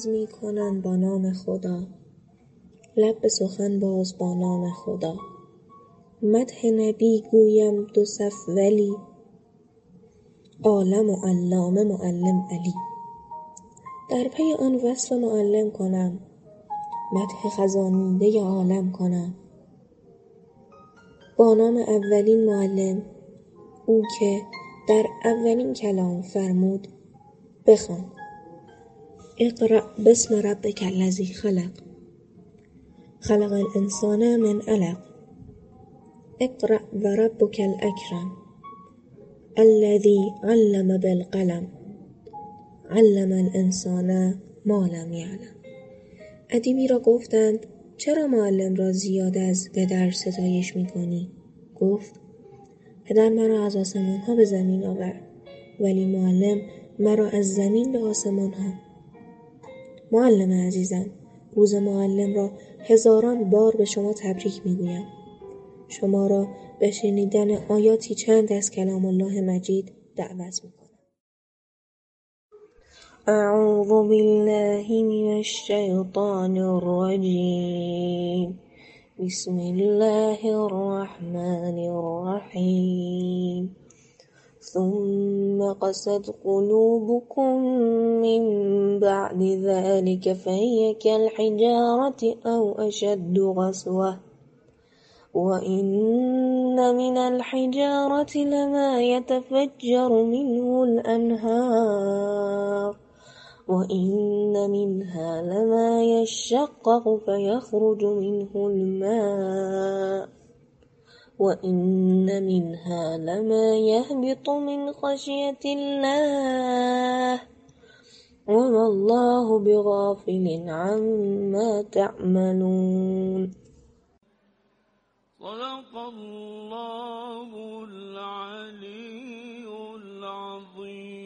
آغاز می کنم با نام خدا. لب به سخن باز با نام خدا. مدح نبی گویم دو صف ولی. عالم و علامه معلم علی. در پی آن وصف معلم کنم. مدح خزانیده عالم کنم. با نام اولین معلم. او که در اولین کلام فرمود بخوان. اقرأ باسم ربک الذی خلق. خلق الانسان من علق اقرأ و ربک الاکرم الذی علم بالقلم. علم الانسان ما لم یعلم ادیبی را گفتند چرا معلم را زیاد از پدر ستایش می کنی؟ گفت پدر مرا از آسمانها به زمین آورد ولی معلم مرا از زمین به آسمانها معلم عزیزم روز معلم را هزاران بار به شما تبریک می گویم شما را به شنیدن آیاتی چند از کلام الله مجید دعوت می کنم اعوذ بالله من الشیطان الرجیم. بسم الله الرحمن الرحیم. ثم قست قلوبكم من بعد ذلك فهي كالحجارة أو أشد قسوة وإن من الحجارة لما يتفجر منه الأنهار. وإن منها لما يشقق فيخرج منه الماء. وإن منها لما يهبط من خشية الله وما الله بغافل عما تعملون. صدق الله العلي العظيم.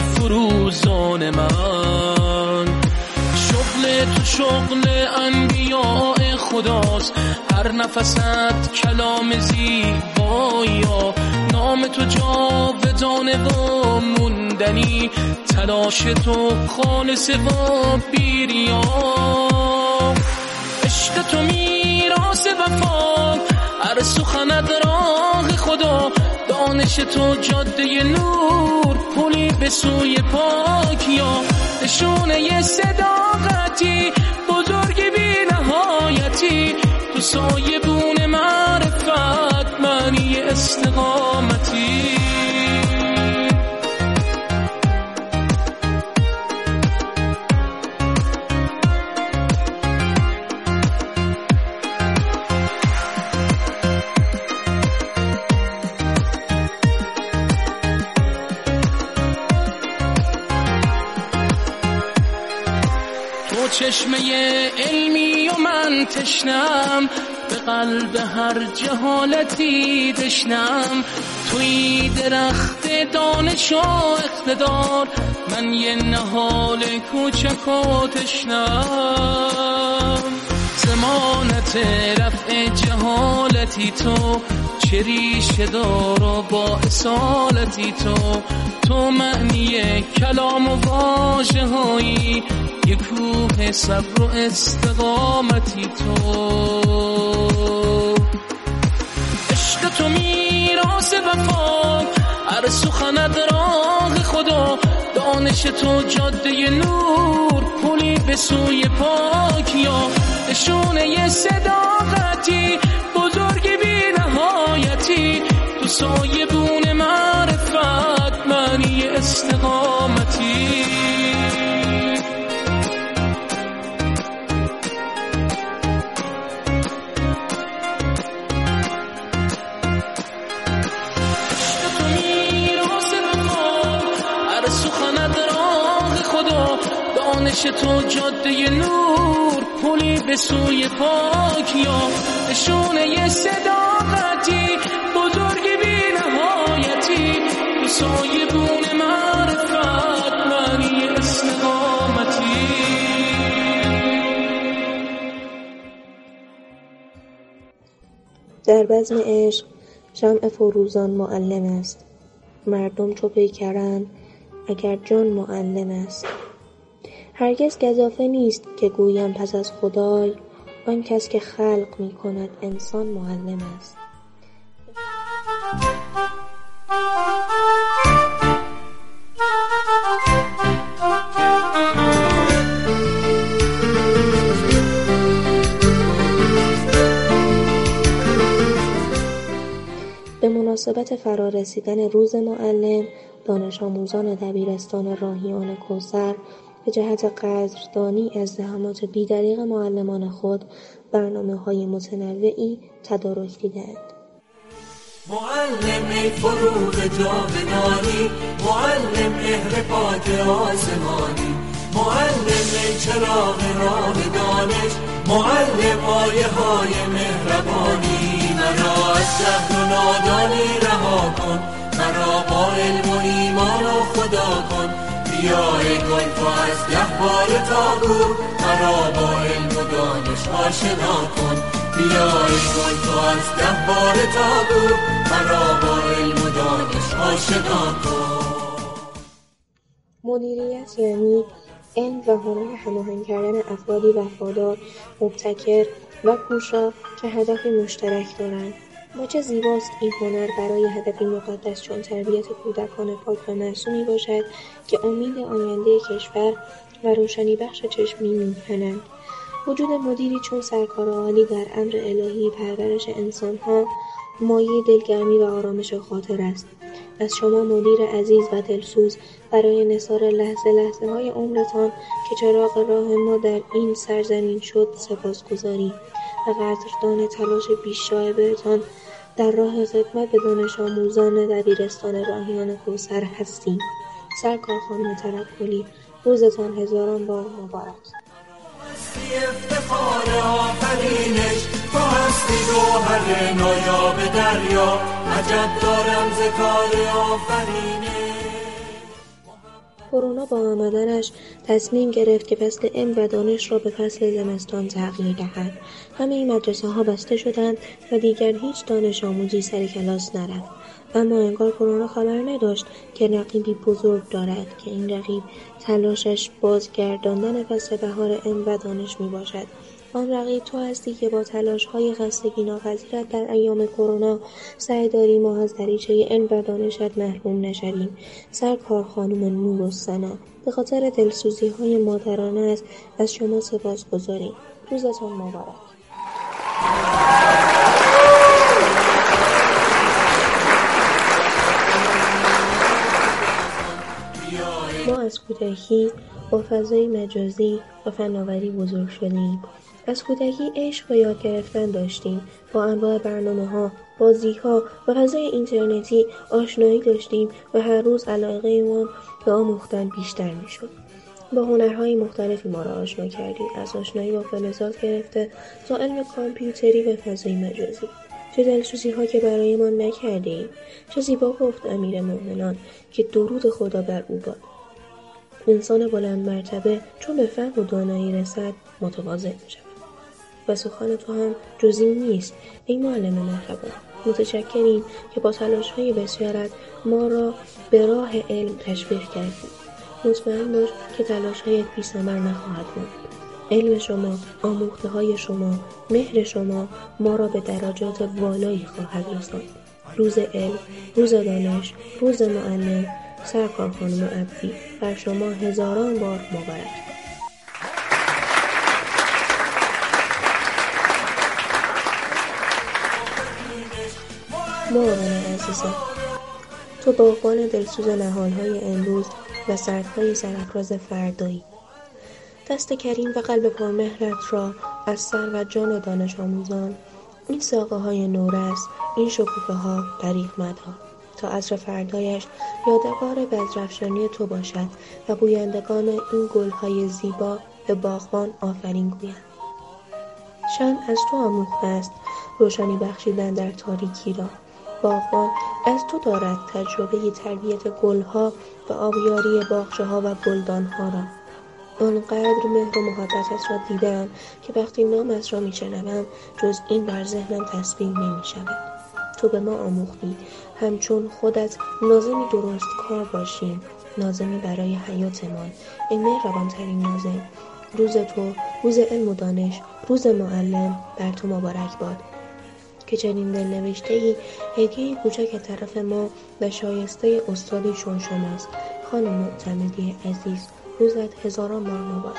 فروزان من. شغل تو شغل انبیاء خداست. هر نفست کلام زیبایی نام تو جاودانه و موندنی. تلاش تو خالص و بیریا عشق تو میراث وفا. هر سخنت راه خدا. دانش تو جاده نور پلی به سوی پاکیا نشونه صداقتی بزرگ بی نهایتی تو سایه بون معرفت معنی استقامتی. چشمه علمی و من تشنم. به قلب هر جهالتی دشنم. توی درخت دانش و اقتدار من یه نهال کوچک و تشنم. زمانت رفع جهالتی تو چه ریشه دار و با اصالتی تو. تو معنی کلام و واجه هایی یه کوه صبر و استقامتی تو. عشق تو میراث وفا هر سخنت راه خدا. دانش تو جاده نور پلی به سوی پاکیا نشونه صداقتی بزرگ بی نهایتی تو سایه بون معرفت معنی استقامتی دانش تو جاده نور پلی به سوی پاک یا نشونه صداقتی بزرگ بی نهایتی به سایه بون معرفت معنی استقامتی. در بزم عشق شمع فروزان معلم است. مردم چو پیکرند اگر جان معلم است. هرگز گزافه نیست که گویم پس از خدای آن کس که خلق می کند انسان معلم است. به مناسبت فرارسیدن روز معلم دانش آموزان دبیرستان راهیان کوثر به جهت قدردانی از زحمات بیدریغ معلمان خود برنامههای متنوعی تدارک دیدهاند معلم فروغ جاودانی معلم مهر پاک آسمانی معلم چراغ راه دانش معلم آیه های مهربانی. مرا از جهل و نادانی رها کن مرا با علم و ایمان و خدا کن. بیا ای گل از گهوار تاگو مرا با علم و دانش آشنا کن. بیا ای گل از گهوار تاگو مرا با علم و دانش آشنا کن. مدیریت یعنی علم و هنر هماهنگ کردن افرادی وفادار مبتکر و کوشا که هدفی مشترک دارند. چه زیباست. این هنر برای هدفی مقدس چون تربیت کودکان پاک و معصومی باشد که امید آینده کشور و روشنی بخش چشمی میهنند وجود مدیری چون سرکار عالی در امر الهی پرورش انسانها مایه دلگرمی و آرامش خاطر است. از شما مدیر عزیز و دلسوز برای نثار لحظه لحظه های عمرتان که چراغ راه ما در این سرزمین شد سپاسگزاریم. قدردان تلاش بیشایبهتان در راه خدمت به دانش آموزان دبیرستان راهیان کوثر هستیم. سرکار خانم توکلی روزتان هزاران بار مبارک. افتخار آفرینش تو هستی گوهر نایاب دریا عجب دارم ز کار آفرینش کرونا با آمدنش تصمیم گرفت که فصل علم و دانش را به فصل زمستان تغییر دهد. همه مدرسه ها بسته شدند و دیگر هیچ دانش آموزی سر کلاس نرفت. اما انگار کرونا خبر نداشت که رقیبی بزرگ دارد که این رقیب تلاشش بازگرداندن فصل بهار علم و دانش می باشد آن رقیب تو هستی که با تلاش های خستگی ناپذیرت در ایام کرونا سعی داری ما از دریچه علم و دانشت محروم نشویم. سرکار خانم نور و سنا به خاطر دلسوزی های مادرانه است از شما سپاس گذاریم. روزتان مبارک. ما از کودکی با فضای مجازی و فناوری بزرگ شدیم. از کودکی عشق و یاد گرفتن داشتیم. با انواع برنامه ها بازی ها و فضای اینترنتی آشنایی داشتیم و هر روز علاقه ما به آموختن بیشتر می شد. با هنرهای مختلفی ما را آشنا کردیم. از آشنایی با فلزات گرفته تا علم کامپیوتری و فضای مجازی. چه دلسوزی ها که برایمان ایم چه زیبا گفت امیر مؤمنان که درود خدا بر او باد. انسان بلند مرتبه چون به فهم و دانایی رسد متواضع می شود و سخن تو هم جز این نیست. ای معلم مهربان متشکریم که با تلاش های بسیارت ما را به راه علم تشویق کردی. مطمئن باش که تلاش هایت بی ثمر نخواهد بود. علم شما آموخته های شما مهر شما ما را به درجات والایی خواهد رساند. روز علم روز دانش روز معلم سرکار خانم عبدی بر شما هزاران بار مبارک. مامان عزیزم تو باغبان دلسوز نهالهای امروز و سردهای سرافراز فردایی دست کریم و قلب پرمهرت را از سر و جان دانش آموزان این ساقه های نورس این شکوفه ها دریغ مدها تا عصر فردایش یادگار بزرفشانی تو باشد و گویندگان این گلهای زیبا به باغبان آفرین گویند. شم از تو آموخته است روشنی بخشیدن در تاریکی را. باغبان از تو دارد تجربه تربیت گلها و آبیاری باغچهها و گلدانها را. آنقدر مهر و محبتت را دیدم که وقتی نامت را میشنوم جز این بر ذهنم تصویر نمی‌شود. تو به ما آموختی همچون خودت نازمی درست کار باشیم نازمی برای حیاتمان. ای مهربانترین نازم. روز تو روز علم و دانش روز معلم بر تو مبارک باد. که چنین دلنوشتهای هدیه کوچک طرف ما و شایسته استادی چون شماست. خانم معتمدی عزیز روزت هزاران بار مبارک.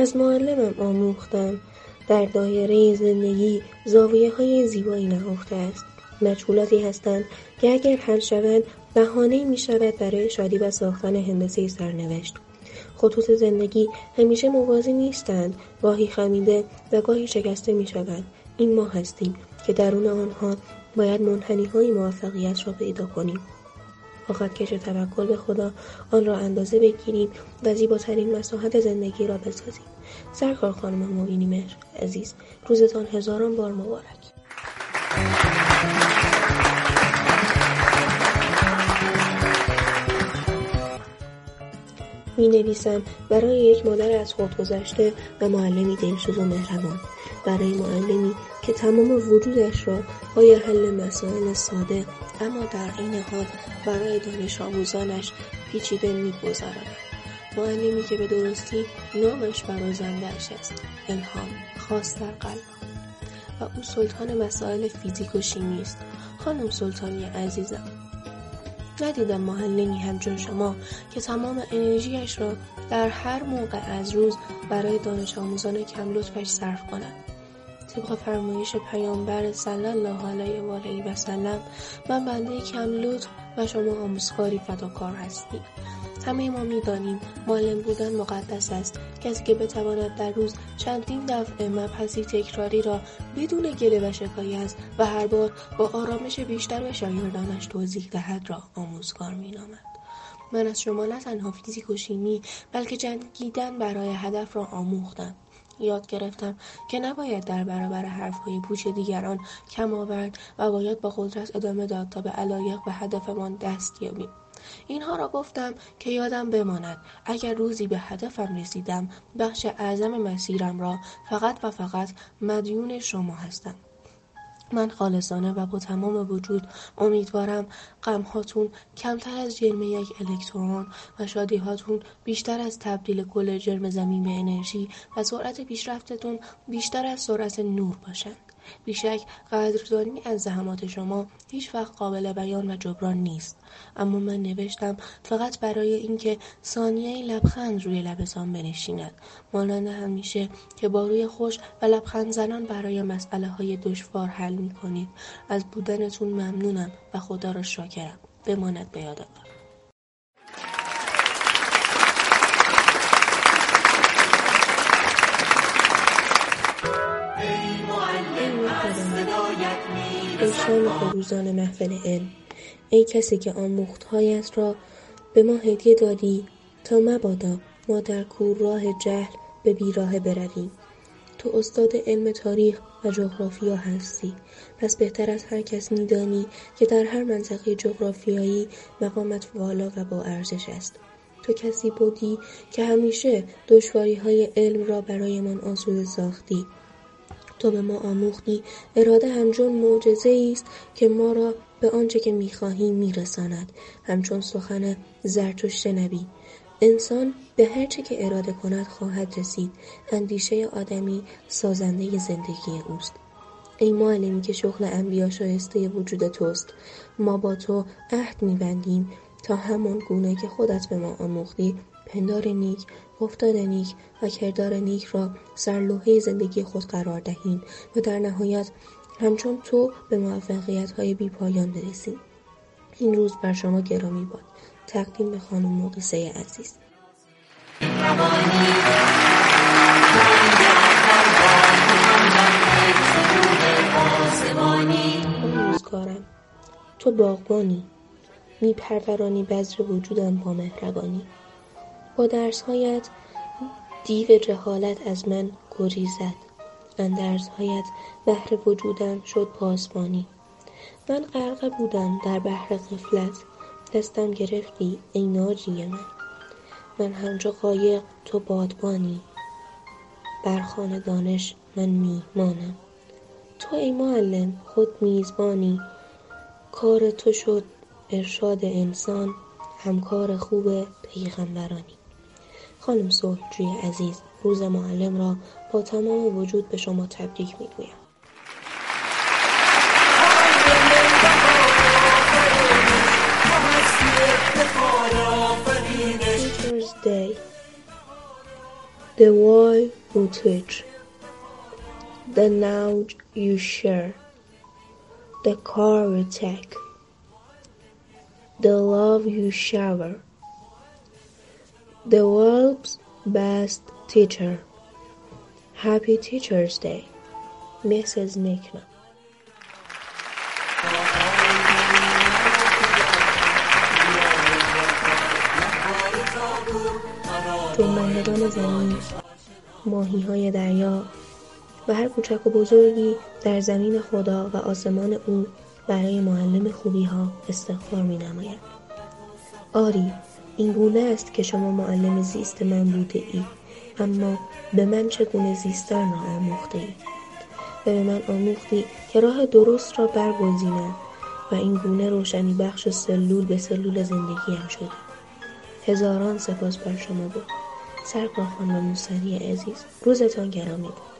از معلمم آموختم. در دایره زندگی زاویه های زیبایی نهفته است. مجهولاتی هستند که اگر حل شوند بهانهای می‌شود برای شادی و ساختن هندسه سرنوشت. خطوط زندگی همیشه موازی نیستند گاهی خمیده و گاهی شکسته می‌شوند. این ما هستیم که درون آنها باید های موفقیت را پیدا کنیم. با خطکش توکل به خدا آن را اندازه بگیریم و زیباترین مساحت زندگی را بسازیم. سرکار خانم مبینی مهر عزیز روزتان هزاران بار مبارک. می نویسم برای یک مادر از خود گذشته و معلمی دلسوز و مهربان. برای معلمی که تمام وجودش را با حل مسائل ساده اما در این حال برای دانش آموزانش پیچیده میگذراند معلمی که به درستی نامش برازندهاش است الهام خاص در قلب. و او سلطان مسائل فیزیک و شیمی است. خانم سلطانی عزیزم ندیدم معلمی همچون شما که تمام انرژیش را در هر موقع از روز برای دانش آموزان کم لطفش صرف کند. طبق فرمایش پیامبر صلی الله علیه و آله و سلم من بنده کم لطف و شما آموزگاری فداکار هستید همه ما می‌دانیم معلم بودن مقدس است. کسی که بتواند در روز چندین دفعه مبحثی تکراری را بدون گله و شکایت و هر بار با آرامش بیشتر به شاگردانش توضیح دهد را آموزگار مینامد. من از شما نه تنها فیزیک و شیمی بلکه جنگیدن برای هدف را آموختم. یاد گرفتم که نباید در برابر حرفهای پوچ دیگران کم آورد و باید با قدرت ادامه داد تا به علایق و هدفمان دست یابیم اینها را گفتم که یادم بماند. اگر روزی به هدفم رسیدم بخش اعظم مسیرم را فقط و فقط مدیون شما هستم. من خالصانه و با تمام وجود امیدوارم غمهاتون کمتر از جرم یک الکترون و شادیهاتون بیشتر از تبدیل کل جرم زمین به انرژی و سرعت پیشرفتتون بیشتر از سرعت نور باشند. بیشک قدردانی از زحمات شما هیچ وقت قابل بیان و جبران نیست. اما من نوشتم فقط برای اینکه ثانیه لبخند روی لبتان بنشیند. مانند همیشه که با روی خوش و لبخند زنان برای مسئله های دشوار حل می کنید از بودنتون ممنونم و خدا را شاکرم بماند به یادآور شام خروزان محفل علم. ای کسی که آموختهایت را به ما هدیه دادی تا مبادا ما در کور راه جهل به بیراه برویم. تو استاد علم تاریخ و جغرافیا هستی. پس بهتر از هر کس میدانی که در هر منطقه جغرافیایی مقامت والا و با ارزش است. تو کسی بودی که همیشه دشواری های علم را برایمان آسوده ساختی. تو به ما آموختی. اراده همچون معجزه است که ما را به آنچه که می‌خواهیم میرساند. همچون سخن زرتشت نبی انسان به هر چه که اراده کند خواهد رسید. اندیشه آدمی سازنده زندگی اوست. ای معلمی که شغل انبیا شایسته وجود توست. ما با تو عهد میبندیم تا همان گونه که خودت به ما آموختی. پندار نیک، گفتار نیک و کردار نیک را سرلوحه زندگی خود قرار دهیم و در نهایت همچون تو به موفقیت های بی پایان برسیم. این روز بر شما گرامی باد. تقدیم به خانم مقیسه عزیز. روزگارم تو باغبانی میپرورانی بذر وجودم با مهربانی با درسهایت دیو جهالت از من گریزد اندرزهایت بهر وجودم شد پاسبانی من غرقه بودم در بحر غفلت. دستم گرفتی ای ناجی من. من همچو قایق تو بادبانی. بر خوان دانش من میهمانم. تو ای معلم خود میزبانی. کار تو شد ارشاد انسان. همکار خوب پیغمبرانی. خانم صلحجوی عزیز روز معلم را با تمام وجود به شما تبریک می‌گویم The you teach The knowledge you share The care you take The love you shower The world's best teacher Happy Teacher's Day Mrs. Nickna جنبندگان زمین ماهی های دریا و هر کوچک و بزرگی در زمین خدا و آسمان او برای معلم خوبی ها استغفار می نماید. آری این گونه است که شما معلم زیست من بوده ای اما به من چگونه زیستن را آموخته ای و به من آموختی که راه درست را برگزینم و این گونه روشنی بخش سلول به سلول زندگیم شده. هزاران سپاس بر شما بود. سرکار خانم موسوی عزیز روزتان گرامی بود.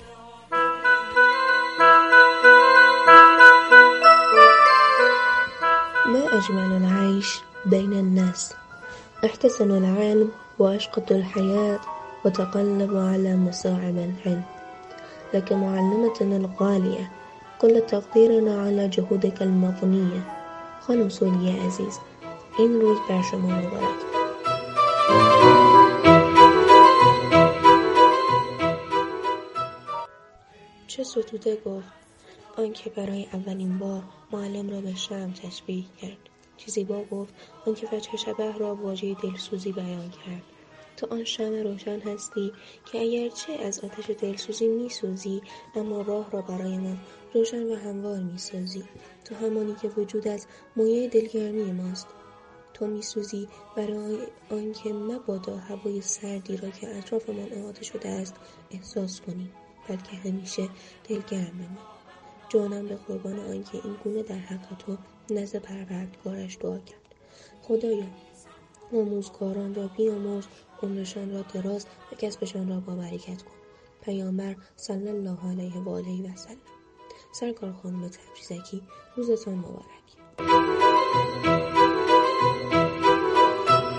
ما أجمل العيش بين الناس. احتسن العلم وأشقط الحياة وتقلب على مصاعب العلم لك معلمتنا الغالية كل تقديرنا على جهودك المضنية. خانم سولی عزیز این روز بر شما مبارک چه ستوده گفت؟ آنکه برای اولین بار معلم را به شم تشبیه کرد. چه زیبا گفت آنکه وجه شبه را واژه دلسوزی بیان کرد. تو آن شمع روشن هستی که اگرچه از آتش دلسوزی میسوزی اما راه را برایمان روشن و هموار می‌سازی. تو همانی که وجودت مایه دلگرمی ماست. تو میسوزی برای آنکه مبادا هوای سردی را که اطرافمان احاطه شده است احساس کنیم بلکه همیشه دلگرم بمان جانم به قربان آنکه این گونه در حق تو نزد پروردگارش دعا کرد. خدایا آموزگاران را بیامرز عمرشان را دراز و کسبشان را با برکت کن. پیامبر صلی الله علیه و آله و سلم. سرکار خانم تبریزکی روزتان مبارک.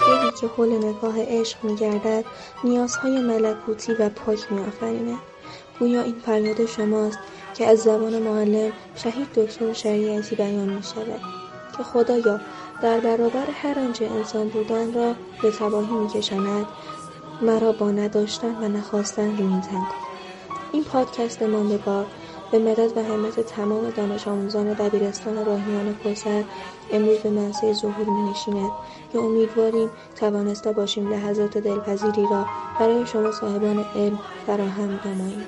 دلی که حول نگاه عشق میگردد نیازهای ملکوتی و پاک میآفریند. گویا این فریاد شماست که از زبان معلم شهید دکتر شریعتی بیان می شود که خدایا در برابر هر آنچه انسان بودن را به تباهی میکشاند مرا با نداشتن و نخواستن رویینتن کن این پادکست ما به مدد و همت تمام دانش آموزان دبیرستان راهیان کوثر امروز به منصه ظهور می نشیند که امیدواریم توانسته باشیم لحظات دلپذیری را برای شما صاحبان علم فراهم نماییم.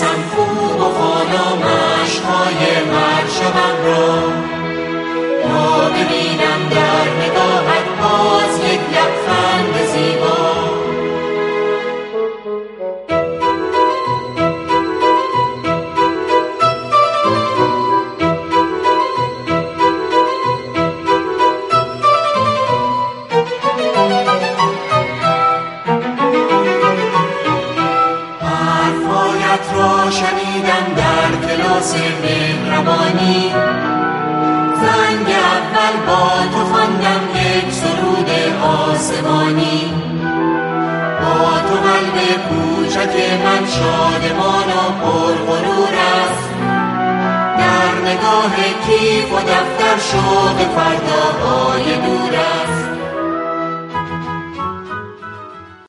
نویسم خوب و خوانا مشقهای هر شبم را تا ببینم در نگاهت باز یک لبخند زیبا.